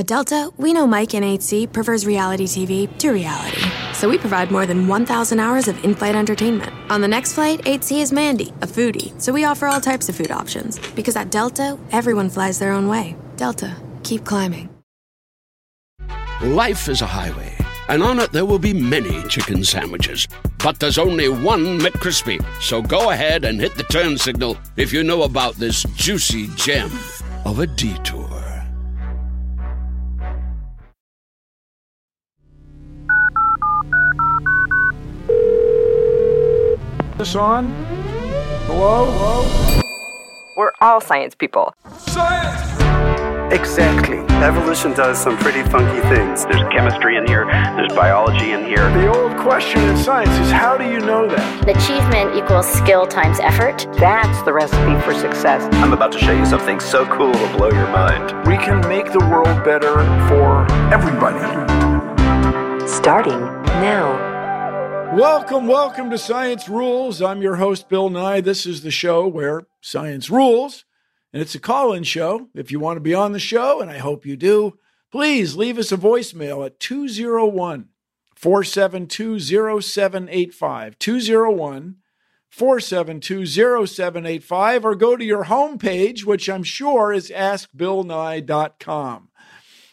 At Delta, we know Mike in 8C prefers reality TV to reality. So we provide more than 1,000 hours of in flight entertainment. On the next flight, 8C is Mandy, a foodie. So we offer all types of food options. Because at Delta, everyone flies their own way. Delta, keep climbing. Life is a highway, and on it there will be many chicken sandwiches. But there's only one McCrispy. So go ahead and hit the turn signal if you know about this juicy gem of a detour. This on? Hello? Hello? We're all science people. Science! Exactly. Evolution does some pretty funky things. There's chemistry in here, there's biology in here. The old question in science is how do you know that? Achievement equals skill times effort. That's the recipe for success. I'm about to show you something so cool it'll blow your mind. We can make the world better for everybody. Starting now. Welcome, welcome to Science Rules. I'm your host, Bill Nye. This is the show where science rules, and it's a call in show. If you want to be on the show, and I hope you do, please leave us a voicemail at 201 472 0785. 201 472 0785, or go to your homepage, which I'm sure is askbillnye.com.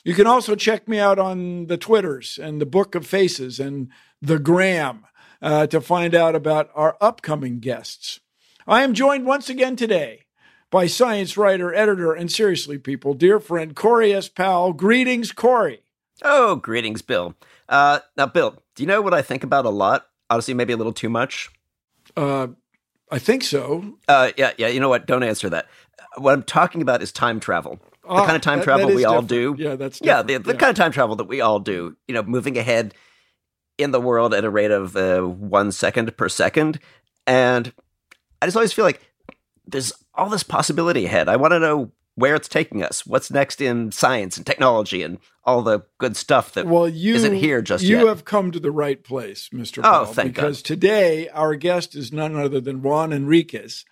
You can also check me out on the Twitters and the Book of Faces and the Gram uh, to find out about our upcoming guests. I am joined once again today by science writer, editor, and seriously, people, dear friend Corey S. Powell. Greetings, Corey. Oh, greetings, Bill. Uh, now, Bill, do you know what I think about a lot? Honestly, maybe a little too much. Uh, I think so. Uh, yeah, yeah. You know what? Don't answer that. What I'm talking about is time travel. The Ah, kind of time that- travel that we all different. do. Yeah, that's yeah, the, the Yeah. kind of time travel that we all do. You know, moving ahead in the world at a rate of uh, one second per second, and I just always feel like there's all this possibility ahead. I want to know where it's taking us. What's next in science and technology and all the good stuff that Well, you isn't here just you yet. have come to the right place, Mr. Oh, thank God. because today our guest is none other than Juan Enriquez.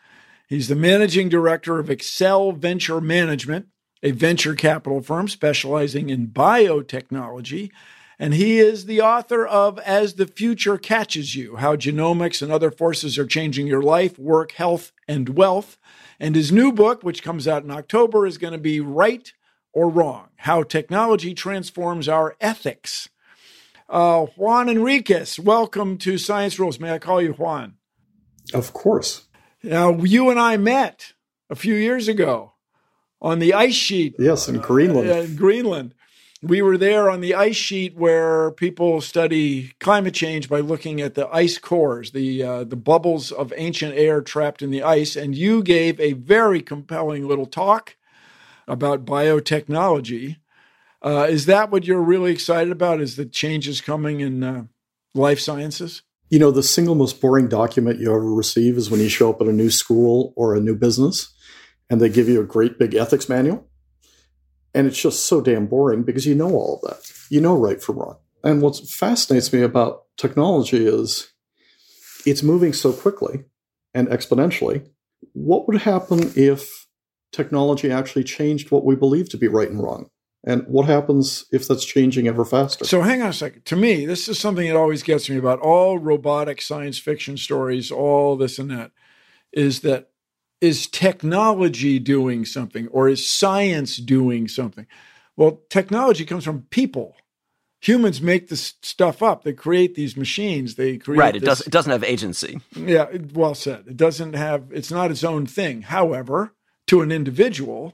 He's the managing director of Excel Venture Management, a venture capital firm specializing in biotechnology. And he is the author of As the Future Catches You How Genomics and Other Forces Are Changing Your Life, Work, Health, and Wealth. And his new book, which comes out in October, is going to be Right or Wrong How Technology Transforms Our Ethics. Uh, Juan Enriquez, welcome to Science Rules. May I call you Juan? Of course. Now, you and I met a few years ago on the ice sheet Yes, in Greenland. uh, in Greenland. We were there on the ice sheet where people study climate change by looking at the ice cores, the uh, the bubbles of ancient air trapped in the ice. And you gave a very compelling little talk about biotechnology. Uh, is that what you're really excited about? Is the changes coming in uh, life sciences? You know, the single most boring document you ever receive is when you show up at a new school or a new business and they give you a great big ethics manual. And it's just so damn boring because you know all of that. You know right from wrong. And what fascinates me about technology is it's moving so quickly and exponentially. What would happen if technology actually changed what we believe to be right and wrong? And what happens if that's changing ever faster? So hang on a second. To me, this is something that always gets me about all robotic science fiction stories, all this and that, is that is technology doing something or is science doing something? Well, technology comes from people. Humans make this stuff up. They create these machines. They create right. It this- does. It doesn't have agency. yeah, well said. It doesn't have, it's not its own thing. However, to an individual,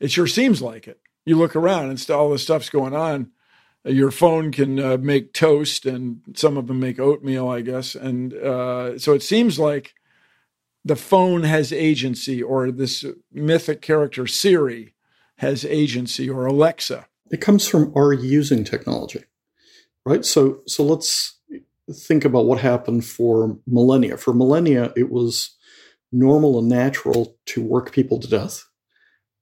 it sure seems like it. You look around and all this stuff's going on. Your phone can uh, make toast, and some of them make oatmeal, I guess. And uh, so it seems like the phone has agency, or this mythic character Siri has agency, or Alexa. it comes from our using technology right? So so let's think about what happened for millennia. For millennia it was normal and natural to work people to death.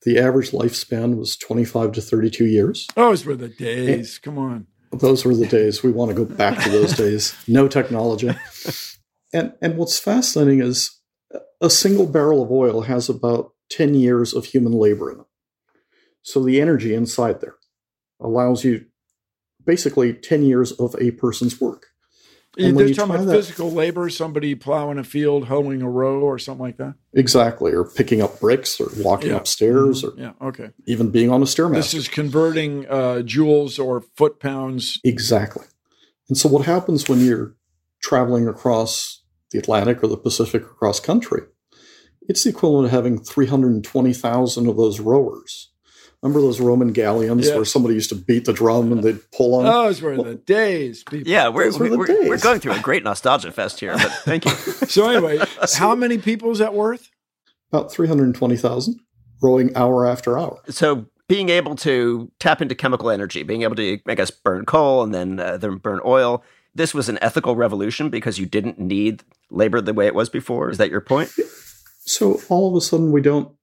The average lifespan was 25 to 32 years. Those were the days. Come on. those were the days. We want to go back to those days. No technology. And and what's fascinating is a single barrel of oil has about 10 years of human labor in it so the energy inside there allows you basically 10 years of a person's work. And They're talking about that- physical labor, somebody plowing a field, hoeing a row, or something like that. Exactly, or picking up bricks, or walking Yeah. upstairs, or Yeah, okay. even being on a stairmaster. This is converting uh, joules or foot pounds. Exactly. And so, what happens when you're traveling across the Atlantic or the Pacific across country? It's the equivalent of having 320,000 of those rowers. Remember those Roman galleons Yes. where somebody used to beat the drum and they'd pull on? Those were the days, people. Yeah, we're Those were the we're, days. we're going through a great nostalgia fest here, but thank you. So anyway, how many people is that worth? About 320,000 rowing hour after hour. So being able to tap into chemical energy, being able to, I guess, burn coal and then uh, then burn oil. This was an ethical revolution because you didn't need labor the way it was before. Is that your point? So, all of a sudden, we don't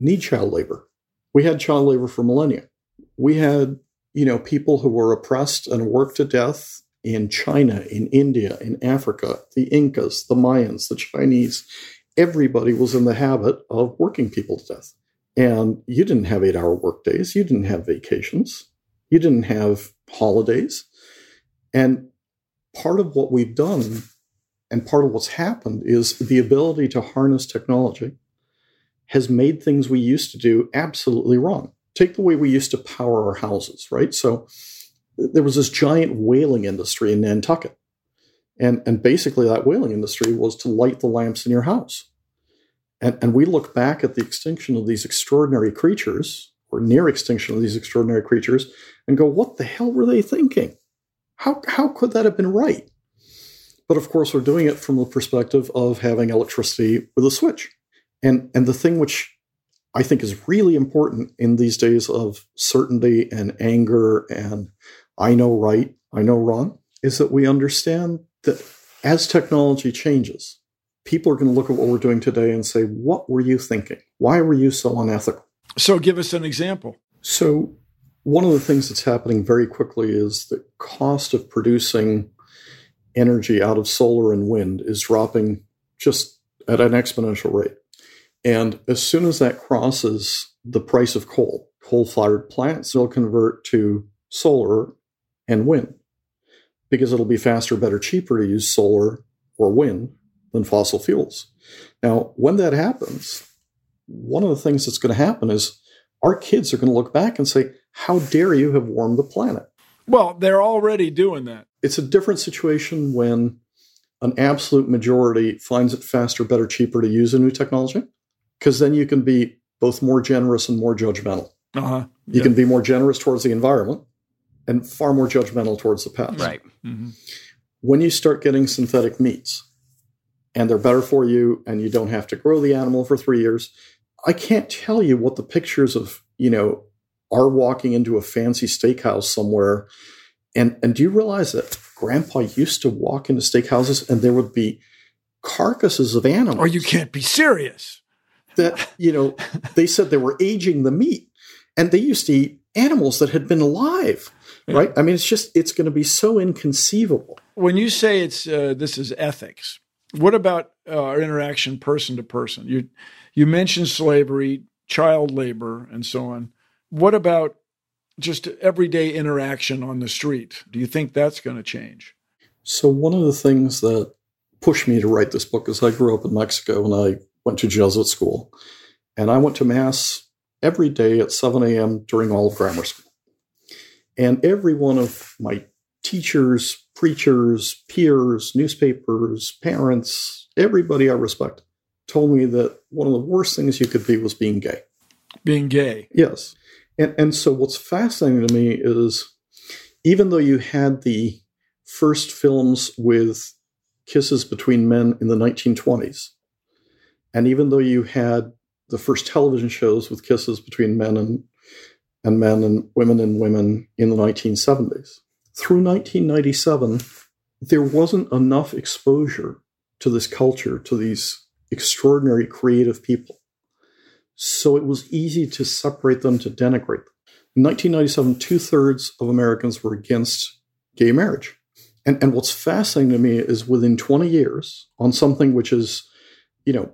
need child labor. We had child labor for millennia. We had, you know, people who were oppressed and worked to death in China, in India, in Africa, the Incas, the Mayans, the Chinese. Everybody was in the habit of working people to death. And you didn't have eight hour workdays. You didn't have vacations. You didn't have holidays. And part of what we've done and part of what's happened is the ability to harness technology has made things we used to do absolutely wrong. Take the way we used to power our houses, right? So there was this giant whaling industry in Nantucket. And, and basically, that whaling industry was to light the lamps in your house. And, and we look back at the extinction of these extraordinary creatures, or near extinction of these extraordinary creatures, and go, what the hell were they thinking? How, how could that have been right? But of course, we're doing it from the perspective of having electricity with a switch. And, and the thing which I think is really important in these days of certainty and anger and I know right, I know wrong, is that we understand that as technology changes, people are going to look at what we're doing today and say, What were you thinking? Why were you so unethical? So give us an example. So, one of the things that's happening very quickly is the cost of producing energy out of solar and wind is dropping just at an exponential rate. And as soon as that crosses the price of coal, coal fired plants will convert to solar and wind because it'll be faster, better, cheaper to use solar or wind than fossil fuels. Now, when that happens, one of the things that's going to happen is our kids are going to look back and say, How dare you have warmed the planet? Well, they're already doing that. It's a different situation when an absolute majority finds it faster, better, cheaper to use a new technology, because then you can be both more generous and more judgmental. Uh-huh. You Yeah. can be more generous towards the environment and far more judgmental towards the pets. Right. Mhm. When you start getting synthetic meats and they're better for you and you don't have to grow the animal for three years, I can't tell you what the pictures of, you know, are walking into a fancy steakhouse somewhere. And and do you realize that grandpa used to walk into steakhouses and there would be carcasses of animals Or you can't be serious. that, you know, they said they were aging the meat and they used to eat animals that had been alive. Right? I mean, it's just it's going to be so inconceivable. When you say it's uh, this is ethics, what about uh, our interaction person to person? You you mentioned slavery, child labor, and so on. What about just everyday interaction on the street? Do you think that's going to change? So one of the things that pushed me to write this book is I grew up in Mexico and I went to Jesuit school. And I went to Mass every day at 7 a.m. during all of grammar school. And every one of my teachers, preachers, peers, newspapers, parents, everybody I respect told me that one of the worst things you could be was being gay. Being gay. Yes. And and so what's fascinating to me is even though you had the first films with kisses between men in the 1920s, and even though you had the first television shows with kisses between men and and men and women and women in the 1970s, through 1997, there wasn't enough exposure to this culture, to these extraordinary creative people. So it was easy to separate them, to denigrate them. In 1997, two thirds of Americans were against gay marriage. And, and what's fascinating to me is within 20 years, on something which is, you know,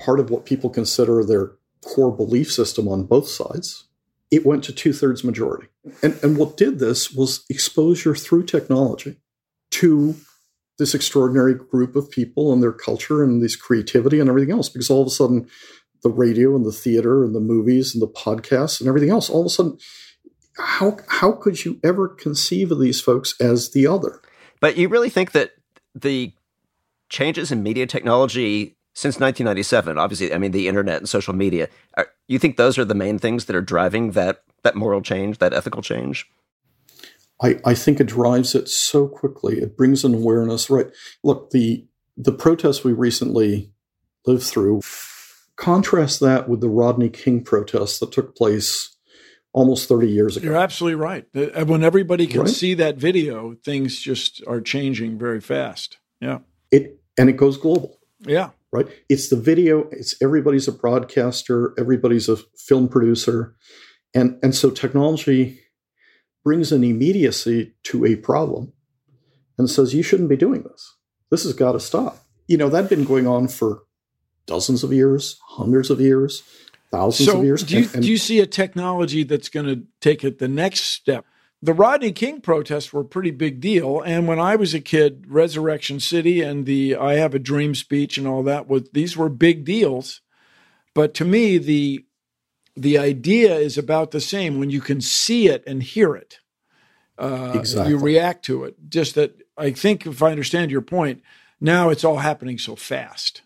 part of what people consider their core belief system on both sides, it went to two thirds majority. And, and what did this was exposure through technology to this extraordinary group of people and their culture and this creativity and everything else. Because all of a sudden, the radio and the theater and the movies and the podcasts and everything else, all of a sudden, how how could you ever conceive of these folks as the other? But you really think that the changes in media technology since 1997, obviously, I mean the internet and social media, are, you think those are the main things that are driving that that moral change, that ethical change? I, I think it drives it so quickly. It brings an awareness. Right. Look, the the protests we recently lived through, contrast that with the Rodney King protests that took place almost 30 years ago. You're absolutely right. Uh, when everybody can right? see that video, things just are changing very fast. Yeah. It and it goes global. Yeah. Right? It's the video, it's everybody's a broadcaster, everybody's a film producer. And and so technology brings an immediacy to a problem and says you shouldn't be doing this. This has got to stop. You know, that'd been going on for dozens of years, hundreds of years thousands so of years. Do you, and, and, do you see a technology that's going to take it the next step? The Rodney King protests were a pretty big deal, and when I was a kid, Resurrection City and the "I Have a Dream" speech and all that was these were big deals. But to me, the the idea is about the same when you can see it and hear it. Uh, exactly. You react to it. Just that I think, if I understand your point, now it's all happening so fast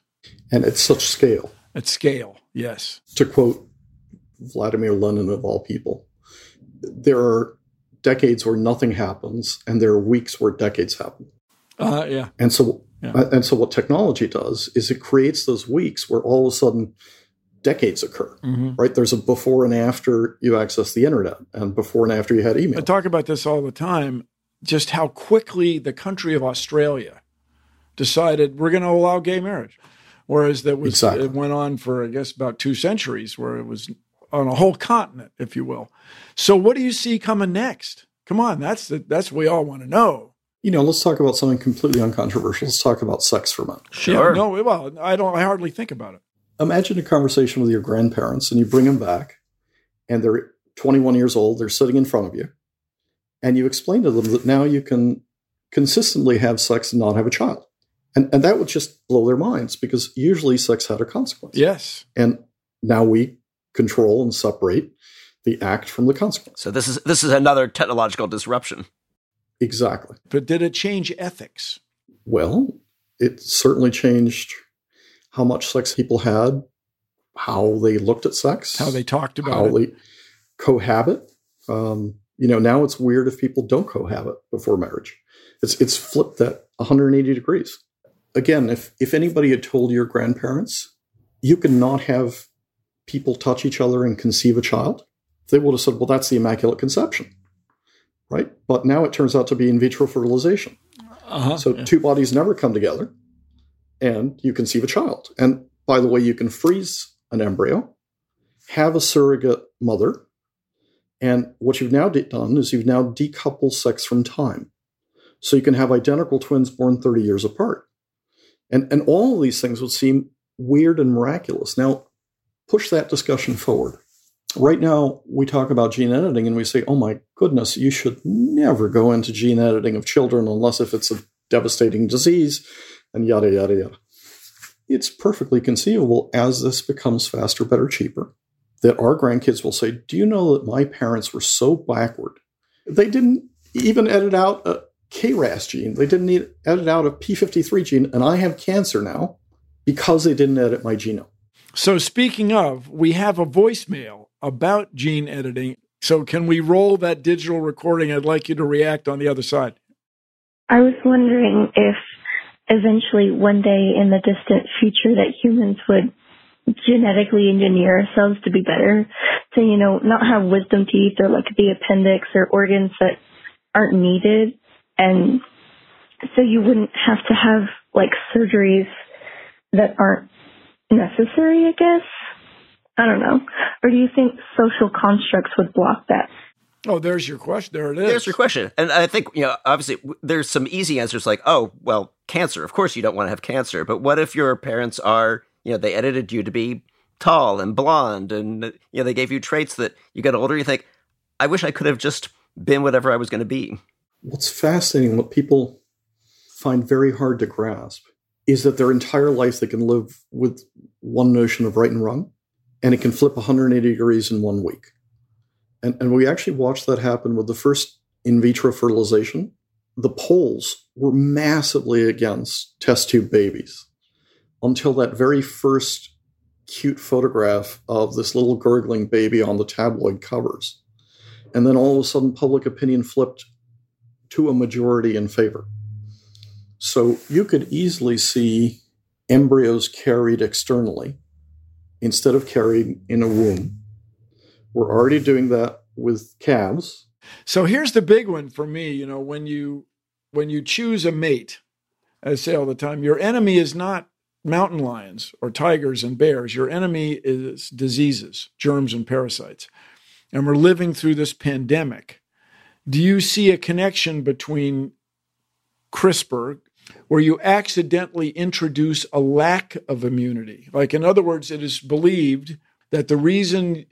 and at such scale. At scale, yes. To quote Vladimir Lenin of all people, there are decades where nothing happens, and there are weeks where decades happen. Uh, yeah. And so, yeah. Uh, and so, what technology does is it creates those weeks where all of a sudden decades occur. Mm-hmm. Right? There's a before and after you access the internet, and before and after you had email. I talk about this all the time. Just how quickly the country of Australia decided we're going to allow gay marriage. Whereas that was exactly. it went on for I guess about two centuries, where it was on a whole continent, if you will. So what do you see coming next? Come on, that's the, that's what we all want to know. You know, let's talk about something completely uncontroversial. Let's talk about sex for men. Sure. Yeah, no, well, I don't. I hardly think about it. Imagine a conversation with your grandparents, and you bring them back, and they're 21 years old. They're sitting in front of you, and you explain to them that now you can consistently have sex and not have a child. And, and that would just blow their minds because usually sex had a consequence. Yes. And now we control and separate the act from the consequence. So this is this is another technological disruption. Exactly. But did it change ethics? Well, it certainly changed how much sex people had, how they looked at sex, how they talked about how it. they cohabit. Um, you know, now it's weird if people don't cohabit before marriage. It's it's flipped that 180 degrees again, if if anybody had told your grandparents you could not have people touch each other and conceive a child, they would have said, "Well, that's the immaculate conception." Right? But now it turns out to be in vitro fertilization. Uh-huh, so yeah. two bodies never come together and you conceive a child. And by the way, you can freeze an embryo, have a surrogate mother, and what you've now done is you've now decoupled sex from time. So you can have identical twins born 30 years apart. And, and all of these things would seem weird and miraculous. Now, push that discussion forward. Right now, we talk about gene editing and we say, oh my goodness, you should never go into gene editing of children unless if it's a devastating disease and yada, yada, yada. It's perfectly conceivable as this becomes faster, better, cheaper that our grandkids will say, Do you know that my parents were so backward? They didn't even edit out a, KRAS gene. They didn't need, edit out a P53 gene, and I have cancer now because they didn't edit my genome. So, speaking of, we have a voicemail about gene editing. So, can we roll that digital recording? I'd like you to react on the other side. I was wondering if eventually one day in the distant future that humans would genetically engineer ourselves to be better. So, you know, not have wisdom teeth or like the appendix or organs that aren't needed and so you wouldn't have to have like surgeries that aren't necessary, I guess. I don't know. Or do you think social constructs would block that? Oh, there's your question. There it is. There's your question. And I think, you know, obviously there's some easy answers like, oh, well, cancer. Of course you don't want to have cancer. But what if your parents are, you know, they edited you to be tall and blonde, and you know they gave you traits that you get older, you think, I wish I could have just been whatever I was going to be. What's fascinating, what people find very hard to grasp, is that their entire life they can live with one notion of right and wrong, and it can flip 180 degrees in one week. And, and we actually watched that happen with the first in vitro fertilization. The polls were massively against test tube babies until that very first cute photograph of this little gurgling baby on the tabloid covers. And then all of a sudden, public opinion flipped to a majority in favor. So you could easily see embryos carried externally instead of carried in a womb. We're already doing that with calves. So here's the big one for me, you know, when you when you choose a mate, I say all the time, your enemy is not mountain lions or tigers and bears. Your enemy is diseases, germs and parasites. And we're living through this pandemic. Do you see a connection between CRISPR where you accidentally introduce a lack of immunity? Like, in other words, it is believed that the reason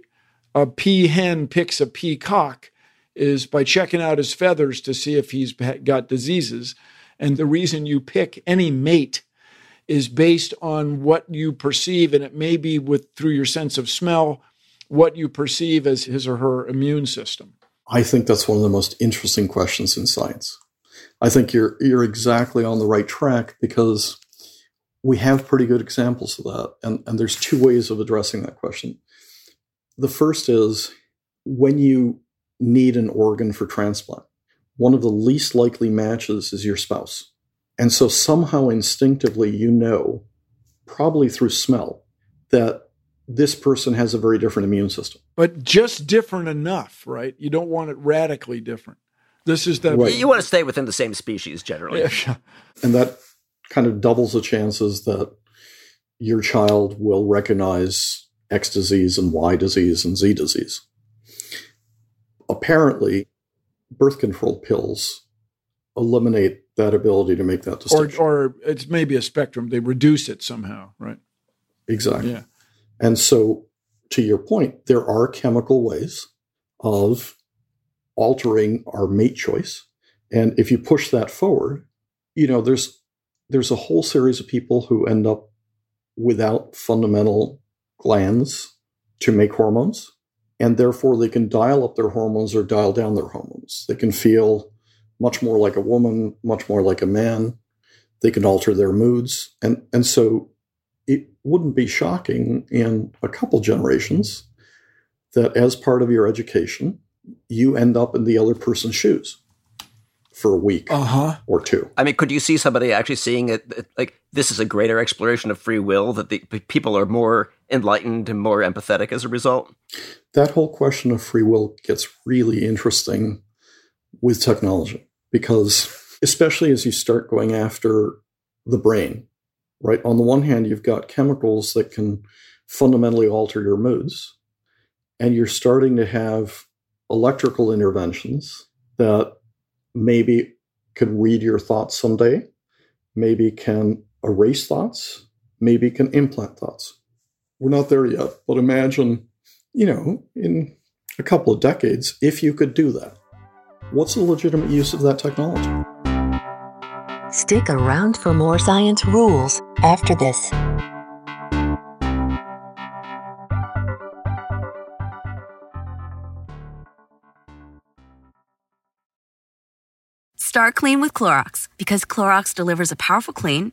a peahen picks a peacock is by checking out his feathers to see if he's got diseases. And the reason you pick any mate is based on what you perceive, and it may be with through your sense of smell, what you perceive as his or her immune system. I think that's one of the most interesting questions in science. I think you're you're exactly on the right track because we have pretty good examples of that. And, and there's two ways of addressing that question. The first is when you need an organ for transplant, one of the least likely matches is your spouse. And so somehow instinctively you know, probably through smell, that this person has a very different immune system. But just different enough, right? You don't want it radically different. This is the right. you want to stay within the same species generally. Yeah. And that kind of doubles the chances that your child will recognize X disease and Y disease and Z disease. Apparently, birth control pills eliminate that ability to make that distinction. Or, or it's maybe a spectrum. They reduce it somehow, right? Exactly. Yeah. And so, to your point, there are chemical ways of altering our mate choice. And if you push that forward, you know, there's there's a whole series of people who end up without fundamental glands to make hormones, and therefore they can dial up their hormones or dial down their hormones. They can feel much more like a woman, much more like a man. They can alter their moods. And, and so wouldn't be shocking in a couple generations that as part of your education, you end up in the other person's shoes for a week uh-huh. or two. I mean, could you see somebody actually seeing it like this is a greater exploration of free will that the people are more enlightened and more empathetic as a result? That whole question of free will gets really interesting with technology because especially as you start going after the brain, right? On the one hand, you've got chemicals that can fundamentally alter your moods, and you're starting to have electrical interventions that maybe can read your thoughts someday, maybe can erase thoughts, maybe can implant thoughts. We're not there yet, but imagine, you know, in a couple of decades, if you could do that. What's the legitimate use of that technology? Stick around for more science rules after this. Start clean with Clorox because Clorox delivers a powerful clean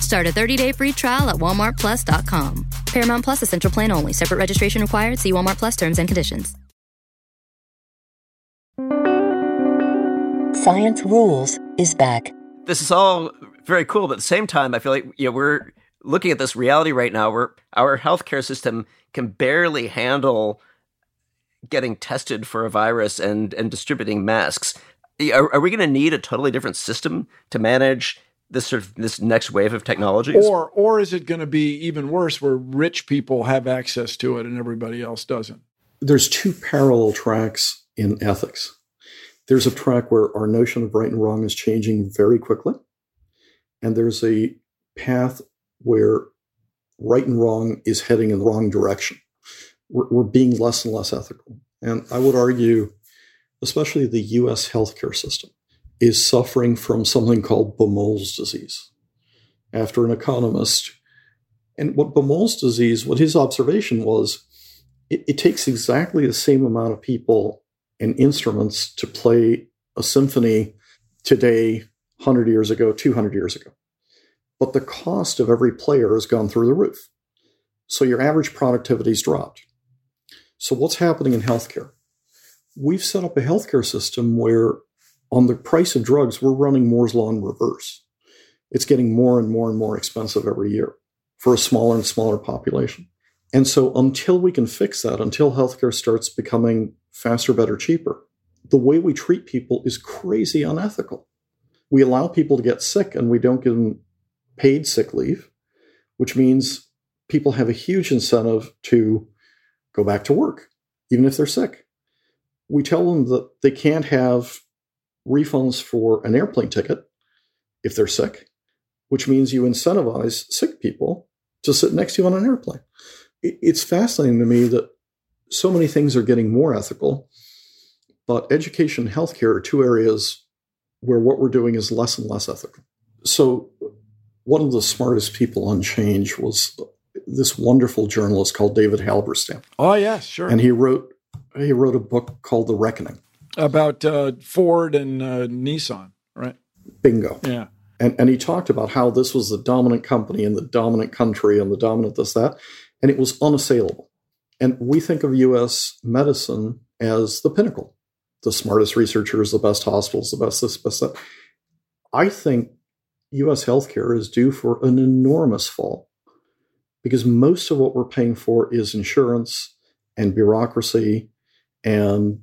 Start a 30-day free trial at walmartplus.com. Paramount Plus Essential plan only. Separate registration required. See Walmart Plus terms and conditions. Science Rules is back. This is all very cool, but at the same time, I feel like you know, we're looking at this reality right now where our healthcare system can barely handle getting tested for a virus and, and distributing masks. Are, are we going to need a totally different system to manage this sort of this next wave of technologies? Or or is it going to be even worse where rich people have access to it and everybody else doesn't? There's two parallel tracks in ethics. There's a track where our notion of right and wrong is changing very quickly. And there's a path where right and wrong is heading in the wrong direction. We're, we're being less and less ethical. And I would argue, especially the US healthcare system, is suffering from something called Baumol's disease. After an economist, and what Baumol's disease, what his observation was, it, it takes exactly the same amount of people and instruments to play a symphony today, 100 years ago, 200 years ago. But the cost of every player has gone through the roof. So your average productivity's dropped. So what's happening in healthcare? We've set up a healthcare system where on the price of drugs, we're running Moore's law in reverse. It's getting more and more and more expensive every year for a smaller and smaller population. And so until we can fix that, until healthcare starts becoming faster, better, cheaper. The way we treat people is crazy unethical. We allow people to get sick and we don't give them paid sick leave, which means people have a huge incentive to go back to work, even if they're sick. We tell them that they can't have refunds for an airplane ticket if they're sick, which means you incentivize sick people to sit next to you on an airplane. It's fascinating to me that so many things are getting more ethical, but education and healthcare are two areas where what we're doing is less and less ethical. So, one of the smartest people on change was this wonderful journalist called David Halberstam. Oh yes, sure. And he wrote he wrote a book called The Reckoning about uh, Ford and uh, Nissan, right? Bingo. Yeah. And and he talked about how this was the dominant company in the dominant country and the dominant this that, and it was unassailable. And we think of US medicine as the pinnacle the smartest researchers, the best hospitals, the best this, best that. I think US healthcare is due for an enormous fall because most of what we're paying for is insurance and bureaucracy and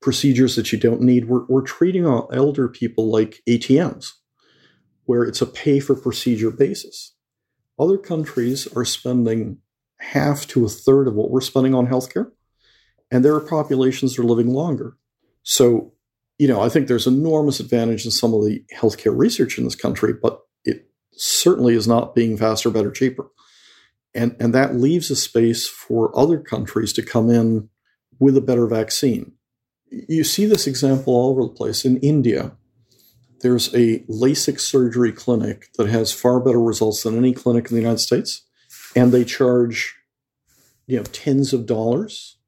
procedures that you don't need. We're, we're treating our elder people like ATMs, where it's a pay for procedure basis. Other countries are spending half to a third of what we're spending on healthcare. And there are populations are living longer. So, you know, I think there's enormous advantage in some of the healthcare research in this country, but it certainly is not being faster, better, cheaper. And, and that leaves a space for other countries to come in with a better vaccine. You see this example all over the place. In India, there's a LASIK surgery clinic that has far better results than any clinic in the United States and they charge you know tens of dollars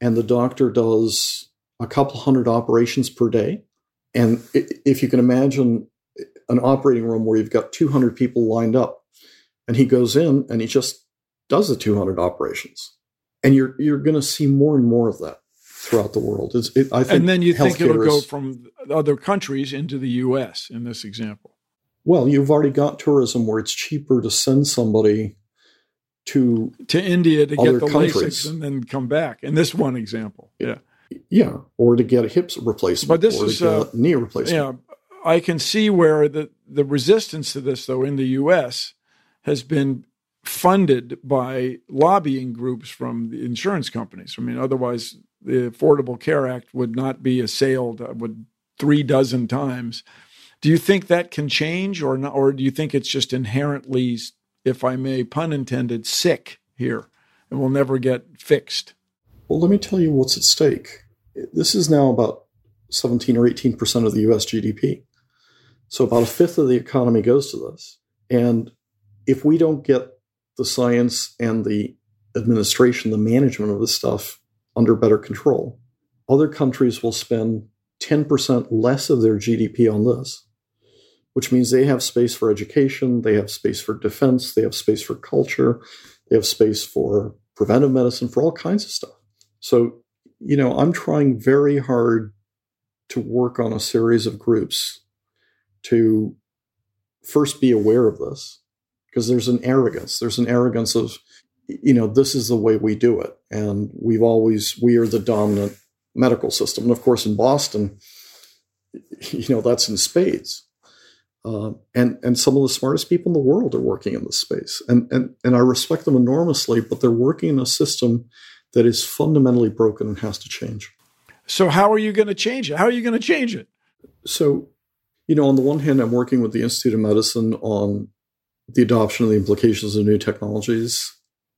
and the doctor does a couple hundred operations per day. And if you can imagine an operating room where you've got 200 people lined up and he goes in and he just does the 200 operations. And you're you're going to see more and more of that throughout the world it, I think and then you think it'll go from other countries into the US in this example well you've already got tourism where it's cheaper to send somebody to to India to get the countries. LASIKs and then come back. In this one example, yeah, yeah, or to get a hips replacement, but this or is uh, a knee replacement. Yeah, I can see where the the resistance to this, though, in the U.S. has been funded by lobbying groups from the insurance companies. I mean, otherwise, the Affordable Care Act would not be assailed uh, would three dozen times. Do you think that can change, or not, or do you think it's just inherently if I may, pun intended, sick here and will never get fixed. Well, let me tell you what's at stake. This is now about 17 or 18% of the US GDP. So about a fifth of the economy goes to this. And if we don't get the science and the administration, the management of this stuff under better control, other countries will spend 10% less of their GDP on this, which means they have space for education, they have space for defense, they have space for culture, they have space for preventive medicine, for all kinds of stuff. So, you know, I'm trying very hard to work on a series of groups to first be aware of this because there's an arrogance. There's an arrogance of, you know, this is the way we do it. And we've always, we are the dominant medical system. And of course, in Boston, you know, that's in spades. Uh, and and some of the smartest people in the world are working in this space, and and and I respect them enormously. But they're working in a system that is fundamentally broken and has to change. So how are you going to change it? How are you going to change it? So, you know, on the one hand, I'm working with the Institute of Medicine on the adoption of the implications of new technologies.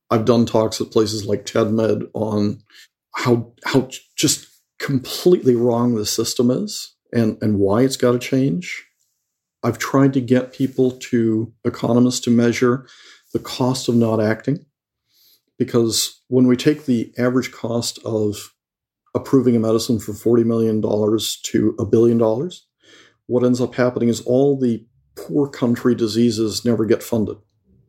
I've done talks at places like TEDMed on how how just completely wrong the system is and and why it's got to change. I've tried to get people to economists to measure the cost of not acting because when we take the average cost of approving a medicine for $40 million to a billion dollars, what ends up happening is all the poor country diseases never get funded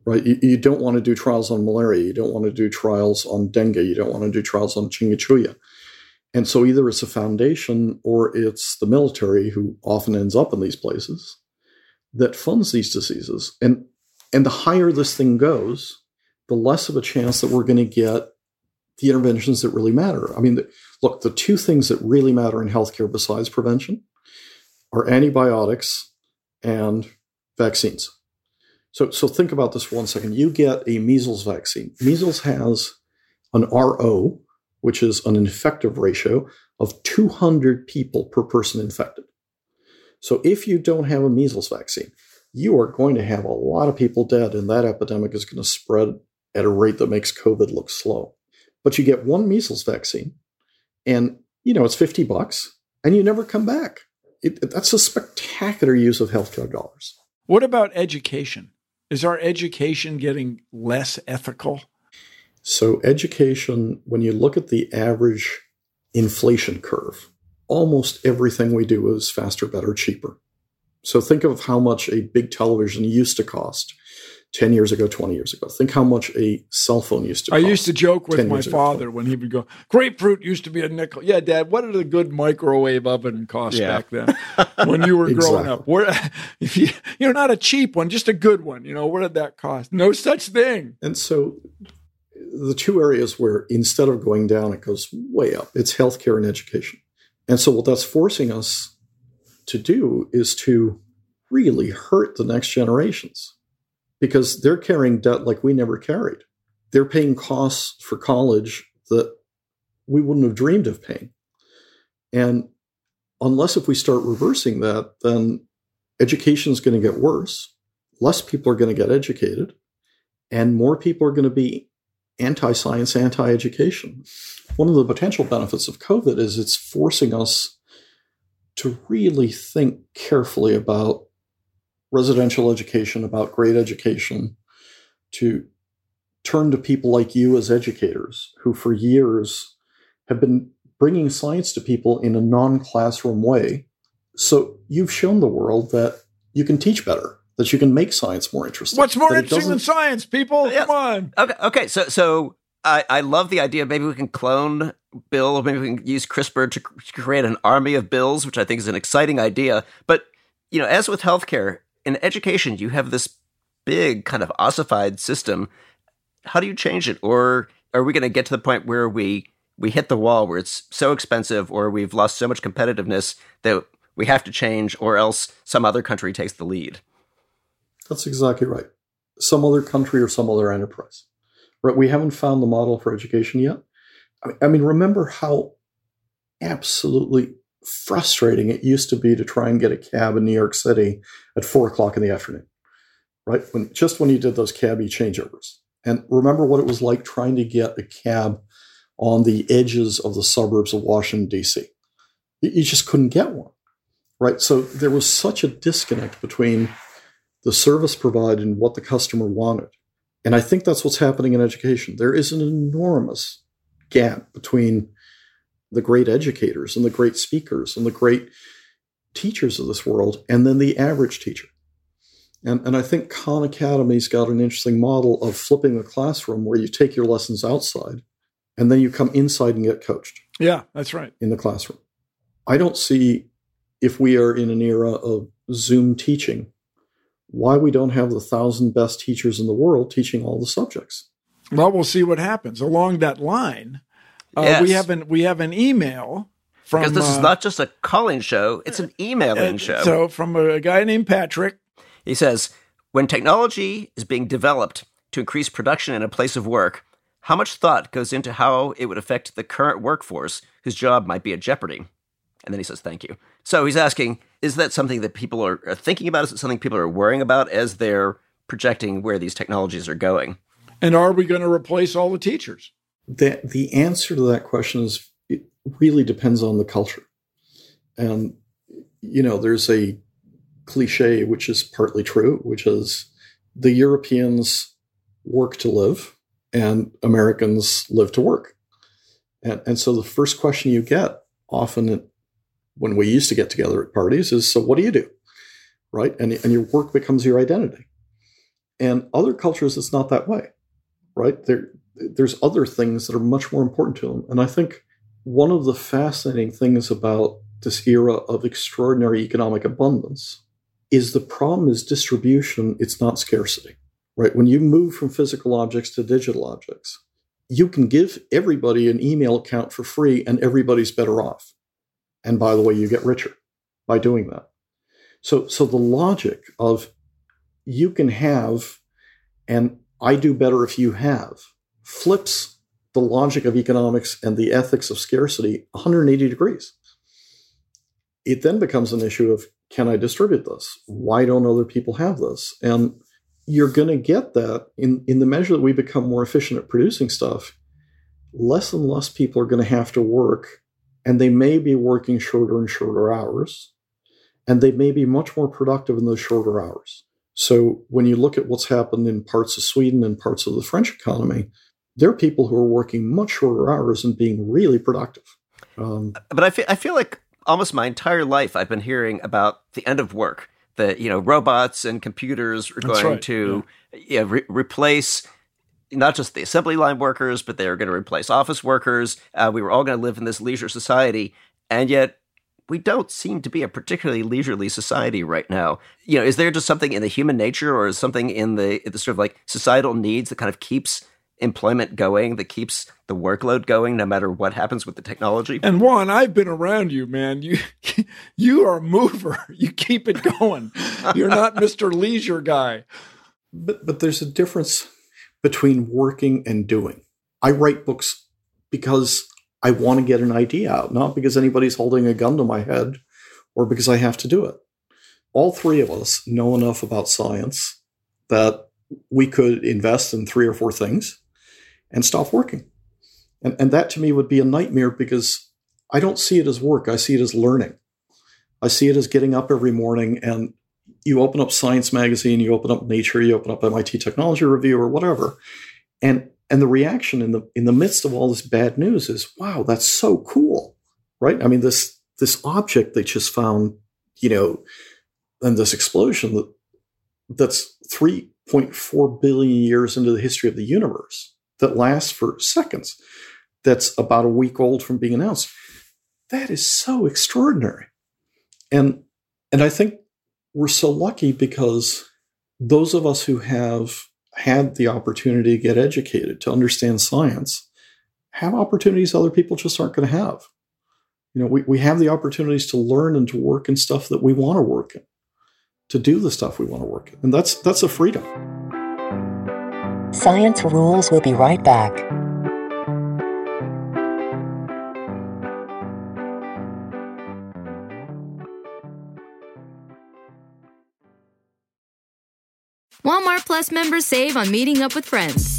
right? You, you, don't want to do trials on malaria. You don't want to do trials on dengue. You don't want to do trials on chikungunya. And so either it's a foundation or it's the military who often ends up in these places that funds these diseases. And and the higher this thing goes, the less of a chance that we're going to get the interventions that really matter. I mean, the, look, the two things that really matter in healthcare besides prevention are antibiotics and vaccines. So, so think about this for one second. You get a measles vaccine. Measles has an RO, which is an infective ratio of 200 people per person infected. So if you don't have a measles vaccine, you are going to have a lot of people dead, and that epidemic is going to spread at a rate that makes COVID look slow. But you get one measles vaccine, and you know it's 50 bucks, and you never come back. It, that's a spectacular use of healthcare dollars. What about education? Is our education getting less ethical? So, education, when you look at the average inflation curve, almost everything we do is faster, better, cheaper. So, think of how much a big television used to cost 10 years ago, 20 years ago. Think how much a cell phone used to I used to joke with my father ago. when he would go, Grapefruit used to be a nickel. Yeah, Dad, what did a good microwave oven cost yeah. back then when you were exactly. growing up? Where, if you, you know, not a cheap one, just a good one. You know, what did that cost? No such thing. And so the two areas where instead of going down, it goes way up it's healthcare and education. And so what that's forcing us to do is to really hurt the next generations because they're carrying debt like we never carried. They're paying costs for college that we wouldn't have dreamed of paying. And unless if we start reversing that, then education is going to get worse. Less people are going to get educated, and more people are going to be anti science, anti education. One of the potential benefits of COVID is it's forcing us to really think carefully about residential education, about great education, to turn to people like you as educators who, for years, have been bringing science to people in a non classroom way. So you've shown the world that you can teach better, that you can make science more interesting. What's more interesting than science, people? Yes. Come on. Okay, okay. So, so I, I love the idea. Maybe we can clone Bill, or maybe we can use CRISPR to create an army of Bills, which I think is an exciting idea. But you know, as with healthcare, in education, you have this big kind of ossified system. How do you change it? Or are we going to get to the point where we we hit the wall where it's so expensive or we've lost so much competitiveness that we have to change or else some other country takes the lead? That's exactly right. Some other country or some other enterprise. Right? We haven't found the model for education yet. I mean, remember how absolutely frustrating it used to be to try and get a cab in New York City at four o'clock in the afternoon, right? When just when you did those cabby changeovers. And remember what it was like trying to get a cab on the edges of the suburbs of Washington, D.C. You just couldn't get one, right? So there was such a disconnect between the service provided and what the customer wanted. And I think that's what's happening in education. There is an enormous gap between the great educators and the great speakers and the great teachers of this world and then the average teacher. And, and I think Khan Academy's got an interesting model of flipping the classroom where you take your lessons outside and then you come inside and get coached. Yeah, that's right. In the classroom. I don't see if we are in an era of Zoom teaching, why we don't have the thousand best teachers in the world teaching all the subjects. Well, we'll see what happens. Along that line, uh, yes. we have an we have an email from because this uh, is not just a calling show; it's an emailing uh, show. So, from a guy named Patrick, he says, "When technology is being developed to increase production in a place of work, how much thought goes into how it would affect the current workforce whose job might be at jeopardy?" And then he says, "Thank you." So he's asking, is that something that people are, are thinking about? Is it something people are worrying about as they're projecting where these technologies are going? And are we going to replace all the teachers? The, the answer to that question is it really depends on the culture. And, you know, there's a cliche which is partly true, which is the Europeans work to live and Americans live to work. And, and so the first question you get often when we used to get together at parties is so what do you do? Right? And, and your work becomes your identity. And other cultures, it's not that way right? There, there's other things that are much more important to them. And I think one of the fascinating things about this era of extraordinary economic abundance is the problem is distribution, it's not scarcity, right? When you move from physical objects to digital objects, you can give everybody an email account for free and everybody's better off. And by the way, you get richer by doing that. So, so the logic of you can have and I do better if you have, flips the logic of economics and the ethics of scarcity 180 degrees. It then becomes an issue of can I distribute this? Why don't other people have this? And you're going to get that in, in the measure that we become more efficient at producing stuff. Less and less people are going to have to work, and they may be working shorter and shorter hours, and they may be much more productive in those shorter hours. So when you look at what's happened in parts of Sweden and parts of the French economy, there are people who are working much shorter hours and being really productive. Um, but I feel, I feel like almost my entire life I've been hearing about the end of work. That you know robots and computers are going right. to yeah. Yeah, re- replace not just the assembly line workers, but they are going to replace office workers. Uh, we were all going to live in this leisure society, and yet we don't seem to be a particularly leisurely society right now. You know, is there just something in the human nature or is something in the, the sort of like societal needs that kind of keeps employment going, that keeps the workload going no matter what happens with the technology? And Juan, I've been around you, man. You you are a mover. You keep it going. You're not Mr. Leisure guy. But but there's a difference between working and doing. I write books because I want to get an idea out, not because anybody's holding a gun to my head or because I have to do it. All three of us know enough about science that we could invest in three or four things and stop working. And, and that to me would be a nightmare because I don't see it as work. I see it as learning. I see it as getting up every morning and you open up Science Magazine, you open up Nature, you open up MIT Technology Review or whatever, and and the reaction in the in the midst of all this bad news is wow that's so cool right i mean this this object they just found you know and this explosion that that's 3.4 billion years into the history of the universe that lasts for seconds that's about a week old from being announced that is so extraordinary and and i think we're so lucky because those of us who have had the opportunity to get educated, to understand science, have opportunities other people just aren't going to have. You know, we, we have the opportunities to learn and to work in stuff that we want to work in, to do the stuff we want to work in. And that's that's a freedom. Science Rules will be right back. Walmart Plus members save on meeting up with friends.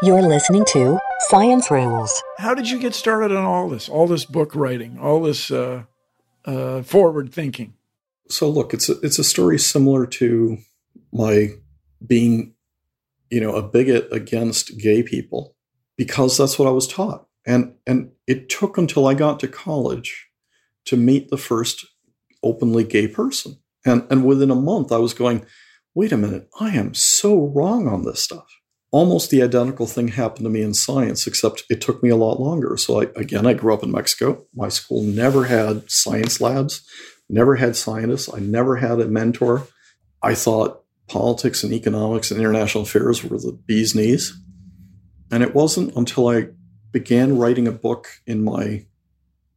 You're listening to Science Rules. How did you get started on all this? All this book writing, all this uh, uh, forward thinking. So look, it's a, it's a story similar to my being, you know, a bigot against gay people because that's what I was taught. And and it took until I got to college to meet the first openly gay person. And and within a month I was going, wait a minute, I am so wrong on this stuff. Almost the identical thing happened to me in science, except it took me a lot longer. So I, again, I grew up in Mexico. My school never had science labs, never had scientists. I never had a mentor. I thought politics and economics and international affairs were the bee's knees. And it wasn't until I began writing a book in my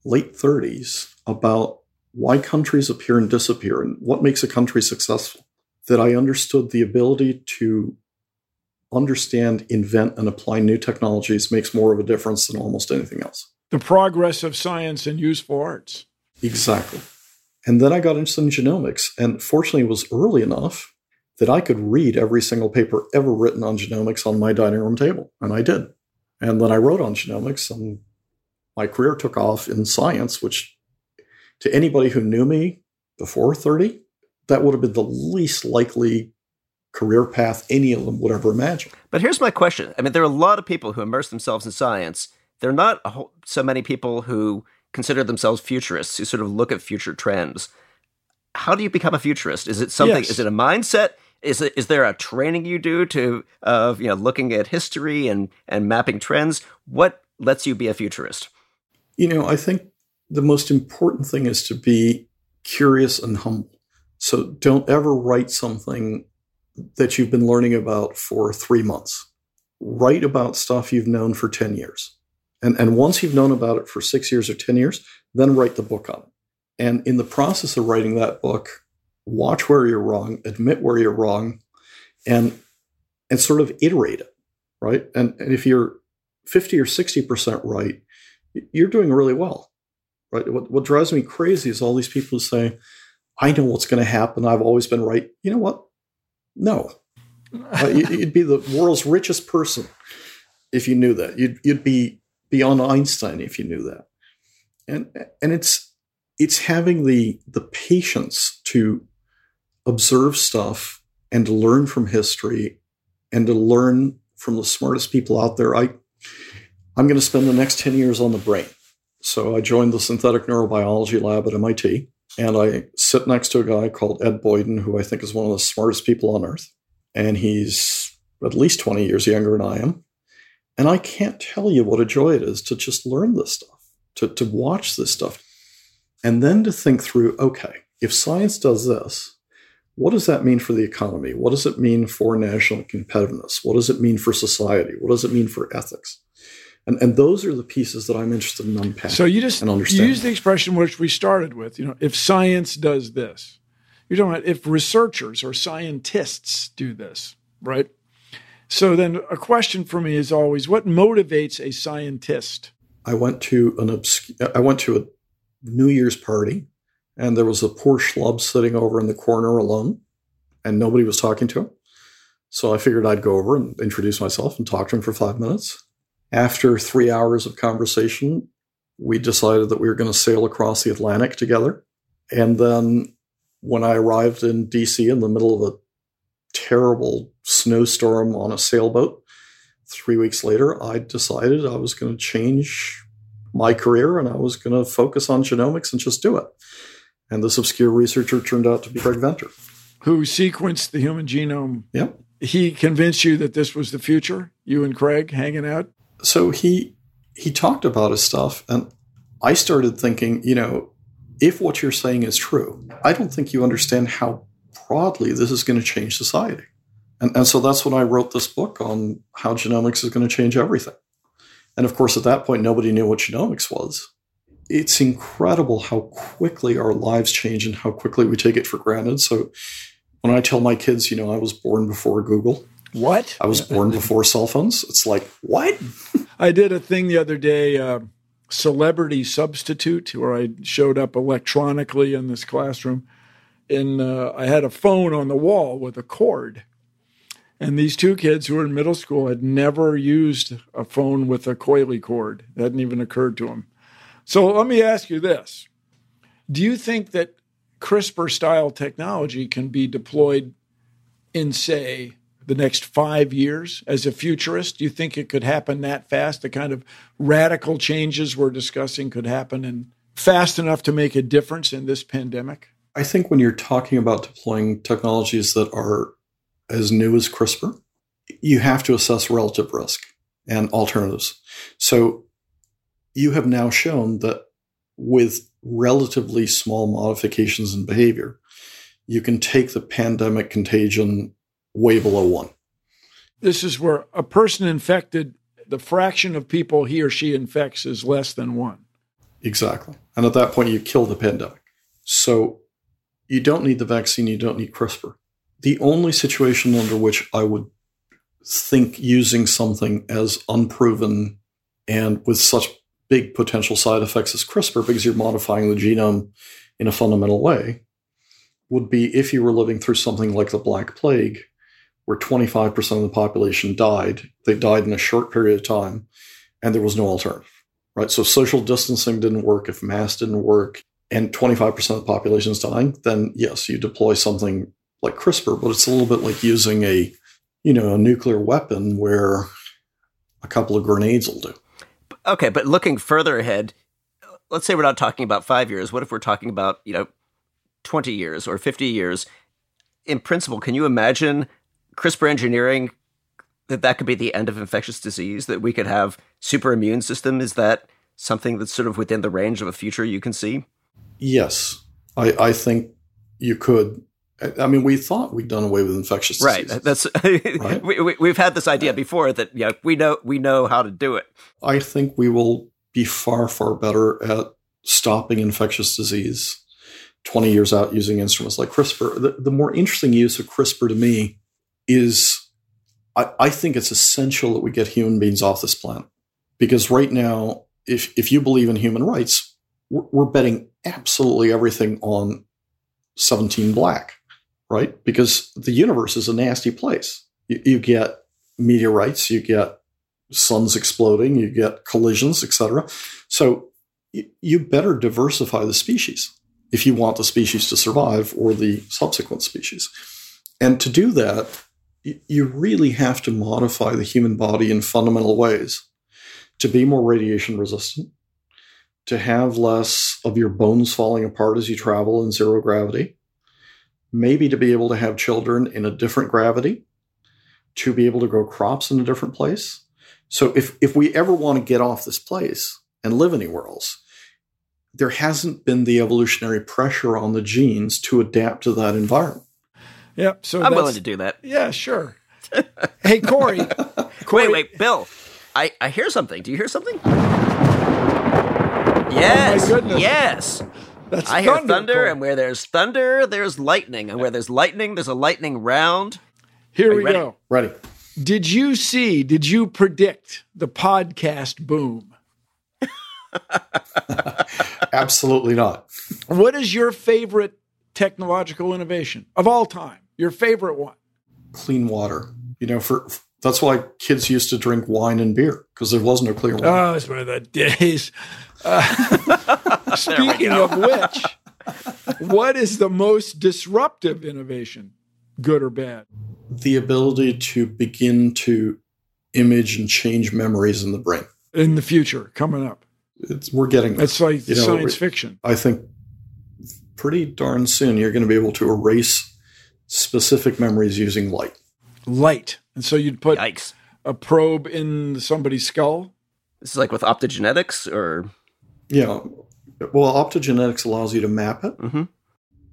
late 30s about why countries appear and disappear and what makes a country successful that I understood the ability to understand, invent, and apply new technologies makes more of a difference than almost anything else. The progress of science and useful arts. Exactly. And then I got interested in genomics, and fortunately, it was early enough that I could read every single paper ever written on genomics on my dining room table, and I did. And then I wrote on genomics, and my career took off in science, which to anybody who knew me before 30, that would have been the least likely career path any of them would ever imagine. But here's my question. I mean, there are a lot of people who immerse themselves in science. There are not whole, so many people who consider themselves futurists, who sort of look at future trends. How do you become a futurist? Is it something? Yes. Is it a mindset? Is it is there a training you do to of you know looking at history and and mapping trends? What lets you be a futurist? You know, I think the most important thing is to be curious and humble. So don't ever write something that you've been learning about for three months. Write about stuff you've known for 10 years. And, and once you've known about it for six years or 10 years, then write the book on it. And in the process of writing that book, watch where you're wrong, admit where you're wrong, and, and sort of iterate it, right? And, and if you're 50 or 60% right, you're doing really well, right? What, what drives me crazy is all these people who say, I know what's going to happen. I've always been right. You know what? No. Uh, you'd be the world's richest person if you knew that. You'd, you'd be beyond Einstein if you knew that. And, and it's, it's having the, the patience to observe stuff and to learn from history and to learn from the smartest people out there. I, I'm going to spend the next 10 years on the brain. So I joined the synthetic neurobiology lab at MIT and I sit next to a guy called Ed Boyden, who I think is one of the smartest people on earth. And he's at least 20 years younger than I am. And I can't tell you what a joy it is to just learn this stuff, to, to watch this stuff, and then to think through okay, if science does this, what does that mean for the economy? What does it mean for national competitiveness? What does it mean for society? What does it mean for ethics? And, and those are the pieces that I'm interested in unpacking. So you just use the expression which we started with. You know, if science does this, you're talking about if researchers or scientists do this, right? So then a question for me is always, what motivates a scientist? I went to an obscure, I went to a New Year's party, and there was a poor schlub sitting over in the corner alone, and nobody was talking to him. So I figured I'd go over and introduce myself and talk to him for five minutes. After three hours of conversation, we decided that we were going to sail across the Atlantic together. And then when I arrived in DC in the middle of a terrible snowstorm on a sailboat, three weeks later, I decided I was going to change my career and I was going to focus on genomics and just do it. And this obscure researcher turned out to be Craig Venter. Who sequenced the human genome? Yep. He convinced you that this was the future. You and Craig hanging out. So he he talked about his stuff, and I started thinking, you know, if what you're saying is true, I don't think you understand how broadly this is going to change society. And, and so that's when I wrote this book on how genomics is going to change everything. And of course, at that point, nobody knew what genomics was. It's incredible how quickly our lives change and how quickly we take it for granted. So when I tell my kids, you know, I was born before Google. What? I was born before cell phones. It's like, what? I did a thing the other day, uh, celebrity substitute, where I showed up electronically in this classroom. And uh, I had a phone on the wall with a cord. And these two kids who were in middle school had never used a phone with a coily cord. It hadn't even occurred to them. So let me ask you this Do you think that CRISPR style technology can be deployed in, say, the next five years as a futurist? Do you think it could happen that fast? The kind of radical changes we're discussing could happen and fast enough to make a difference in this pandemic? I think when you're talking about deploying technologies that are as new as CRISPR, you have to assess relative risk and alternatives. So you have now shown that with relatively small modifications in behavior, you can take the pandemic contagion way below one. This is where a person infected, the fraction of people he or she infects is less than one. Exactly. And at that point, you kill the pandemic. So you don't need the vaccine, you don't need CRISPR. The only situation under which I would think using something as unproven and with such big potential side effects as CRISPR, because you're modifying the genome in a fundamental way, would be if you were living through something like the Black Plague, where 25% of the population died. They died in a short period of time, and there was no alternative, right? So social distancing didn't work. If masks didn't work, and 25% of the population is dying, then yes, you deploy something like CRISPR, but it's a little bit like using a, you know, a nuclear weapon where a couple of grenades will do. Okay, but looking further ahead, let's say we're not talking about five years. What if we're talking about, you know, 20 years or 50 years? In principle, can you imagine CRISPR engineering that that could be the end of infectious disease, that we could have super immune system? Is that something that's sort of within the range of a future you can see? Yes, I, I think you could. I mean, we thought we'd done away with infectious disease. Right. That's right? we, we, we've had this idea before that yeah, we know we know how to do it. I think we will be far far better at stopping infectious disease 20 years out using instruments like CRISPR. The, the more interesting use of CRISPR to me is I, I think it's essential that we get human beings off this planet because right now, if if you believe in human rights, we're, we're betting absolutely everything on 17 black right? Because the universe is a nasty place. You, you get meteorites, you get suns exploding, you get collisions, etc. So you better diversify the species if you want the species to survive or the subsequent species. And to do that, you really have to modify the human body in fundamental ways to be more radiation resistant, to have less of your bones falling apart as you travel in zero gravity, maybe to be able to have children in a different gravity, to be able to grow crops in a different place. So if if we ever want to get off this place and live anywhere else, there hasn't been the evolutionary pressure on the genes to adapt to that environment. Yep. So I'm willing to do that. Yeah, sure. hey, Corey. Wait, wait, Bill. I, I hear something. Do you hear something? Oh, yes. goodness. Yes. That's I hear thunder, thunder, Corey. and where there's thunder, there's lightning, and where there's lightning, there's a lightning round. Here Are we ready? go. Ready. Did you see, did you predict the podcast boom? Absolutely not. What is your favorite technological innovation of all time? Your favorite one? Clean water. You know, for that's why kids used to drink wine and beer because there was no clear water. Oh, it's one of the days. Uh, speaking of which, what is the most disruptive innovation, good or bad? the ability to begin to image and change memories in the brain. In the future, coming up. It's, we're getting there. It's like You know, science we- fiction. I think pretty darn soon you're going to be able to erase specific memories using light. Light. And so you'd put Yikes. a probe in somebody's skull. This is like with optogenetics, or Yeah. Well, optogenetics allows you to map it, Mhm.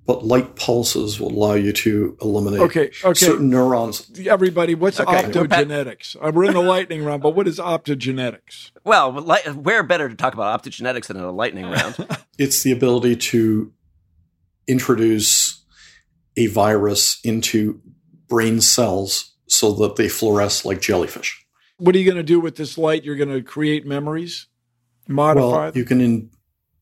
but light pulses will allow you to eliminate Okay, okay. certain neurons. Everybody, what's Okay. optogenetics? Uh, We're in the lightning round, but what is optogenetics? Well, li- where better to talk about optogenetics than in a lightning round? It's the ability to introduce a virus into brain cells so that they fluoresce like jellyfish. What are you going to do with this light? You're going to create memories, modify well, them, you can in,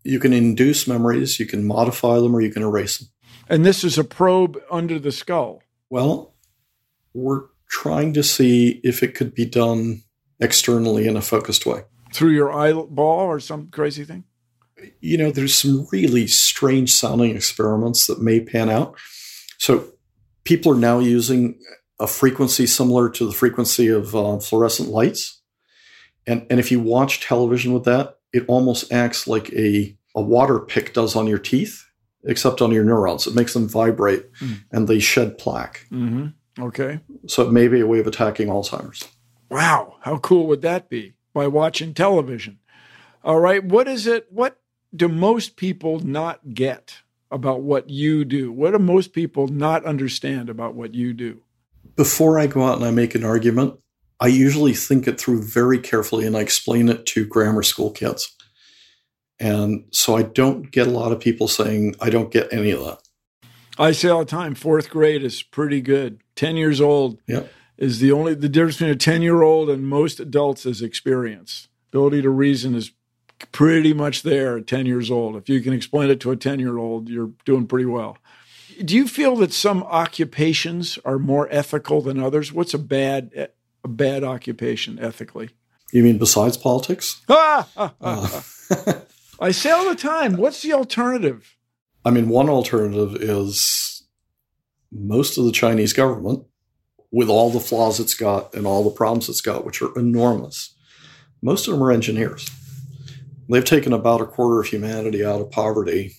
you can induce memories, you can modify them, or you can erase them. and this is a probe under the skull. Well, we're trying to see if it could be done externally in a focused way. through your eyeball or some crazy thing? You know, there's some really strange sounding experiments that may pan out. So, people are now using a frequency similar to the frequency of uh, fluorescent lights. And, and if you watch television with that, it almost acts like a, a water pick does on your teeth, except on your neurons. It makes them vibrate Mm. and they shed plaque. Mm-hmm. Okay. So, it may be a way of attacking Alzheimer's. Wow, how cool would that be? By watching television. All right, what is it? What do most people not get about what you do? What do most people not understand about what you do? before I go out and I make an argument, I usually think it through very carefully and I explain it to grammar school kids. And so I don't get a lot of people saying, I don't get any of that. I say all the time, fourth grade is pretty good. Ten years old Yeah. is the only the difference between a ten year old and most adults is experience. Ability to reason is pretty much there at ten years old. If you can explain it to a ten year old, you're doing pretty well. Do you feel that some occupations are more ethical than others? What's a bad a bad occupation ethically? You mean besides politics? Ah, ah, ah, ah. I say all the time. What's the alternative? I mean, one alternative is most of the Chinese government, with all the flaws it's got and all the problems it's got, which are enormous, most of them are engineers. They've taken about a quarter of humanity out of poverty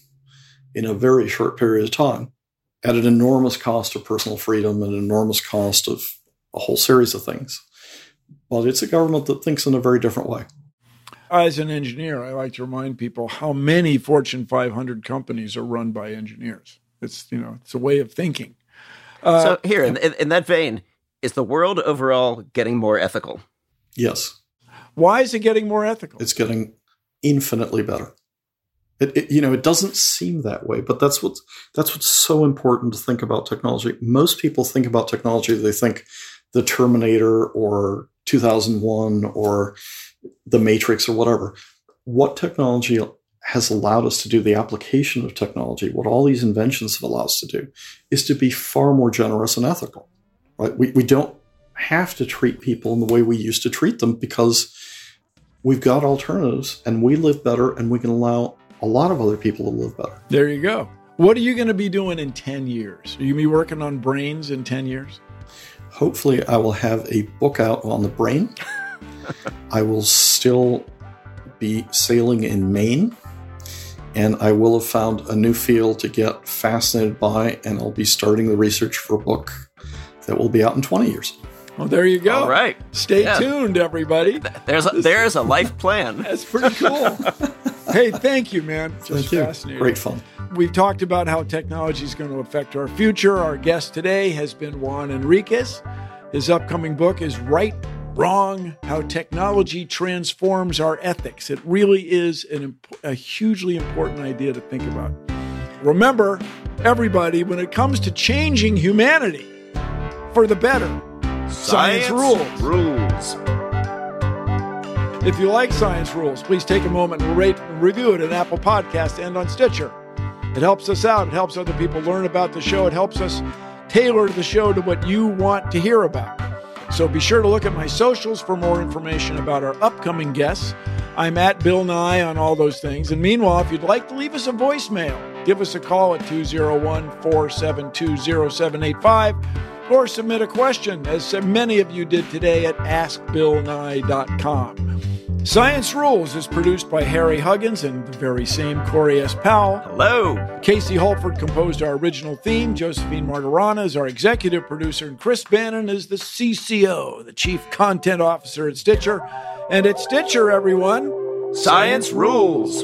in a very short period of time at an enormous cost of personal freedom and an enormous cost of a whole series of things. But it's a government that thinks in a very different way. As an engineer, I like to remind people how many Fortune 500 companies are run by engineers. It's you know it's a way of thinking. Uh, so here, in, in, in that vein, is the world overall getting more ethical? Yes, why is it getting more ethical? it's getting infinitely better. It, it, you know, it doesn't seem that way, but that's what's that's what's so important to think about technology. Most people think about technology; they think the Terminator or 2001 or the Matrix or whatever. What technology has allowed us to do, the application of technology, what all these inventions have allowed us to do, is to be far more generous and ethical. Right? We we don't have to treat people in the way we used to treat them because we've got alternatives and we live better and we can allow a lot of other people to live better. There you go. What are you going to be doing in 10 years? Are you going to be working on brains in 10 years? Hopefully, I will have a book out on the brain. I will still be sailing in Maine, and I will have found a new field to get fascinated by, and I'll be starting the research for a book that will be out in 20 years. Well, there you go. All right. Stay Yeah. tuned, everybody. There's a, there's a life plan. That's pretty cool. hey, thank you, man. Just Thank you. fascinating. Great fun. We've talked about how technology is going to affect our future. Our guest today has been Juan Enriquez. His upcoming book is Right, Wrong How Technology Transforms Our Ethics. It really is an, imp- a hugely important idea to think about. Remember, everybody, when it comes to changing humanity for the better, science, rules. Rules. If you like Science Rules, please take a moment and rate and review it on Apple Podcast and on Stitcher. It helps us out. It helps other people learn about the show. It helps us tailor the show to what you want to hear about. So be sure to look at my socials for more information about our upcoming guests. I'm at Bill Nye on all those things. And meanwhile, if you'd like to leave us a voicemail, give us a call at 201 472 0785 or submit a question, as many of you did today at askbillnye.com. Science Rules is produced by Harry Huggins and the very same Corey S. Powell. Hello. Casey Holford composed our original theme. Josephine Martirana is our executive producer, and Chris Bannon is the CCO, the Chief Content Officer at Stitcher. And at Stitcher, everyone, Science rules.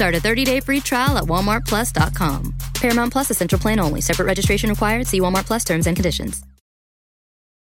Start a 30-day free trial at walmartplus.com. Paramount Plus Essential Plan only. Separate registration required. See Walmart Plus terms and conditions.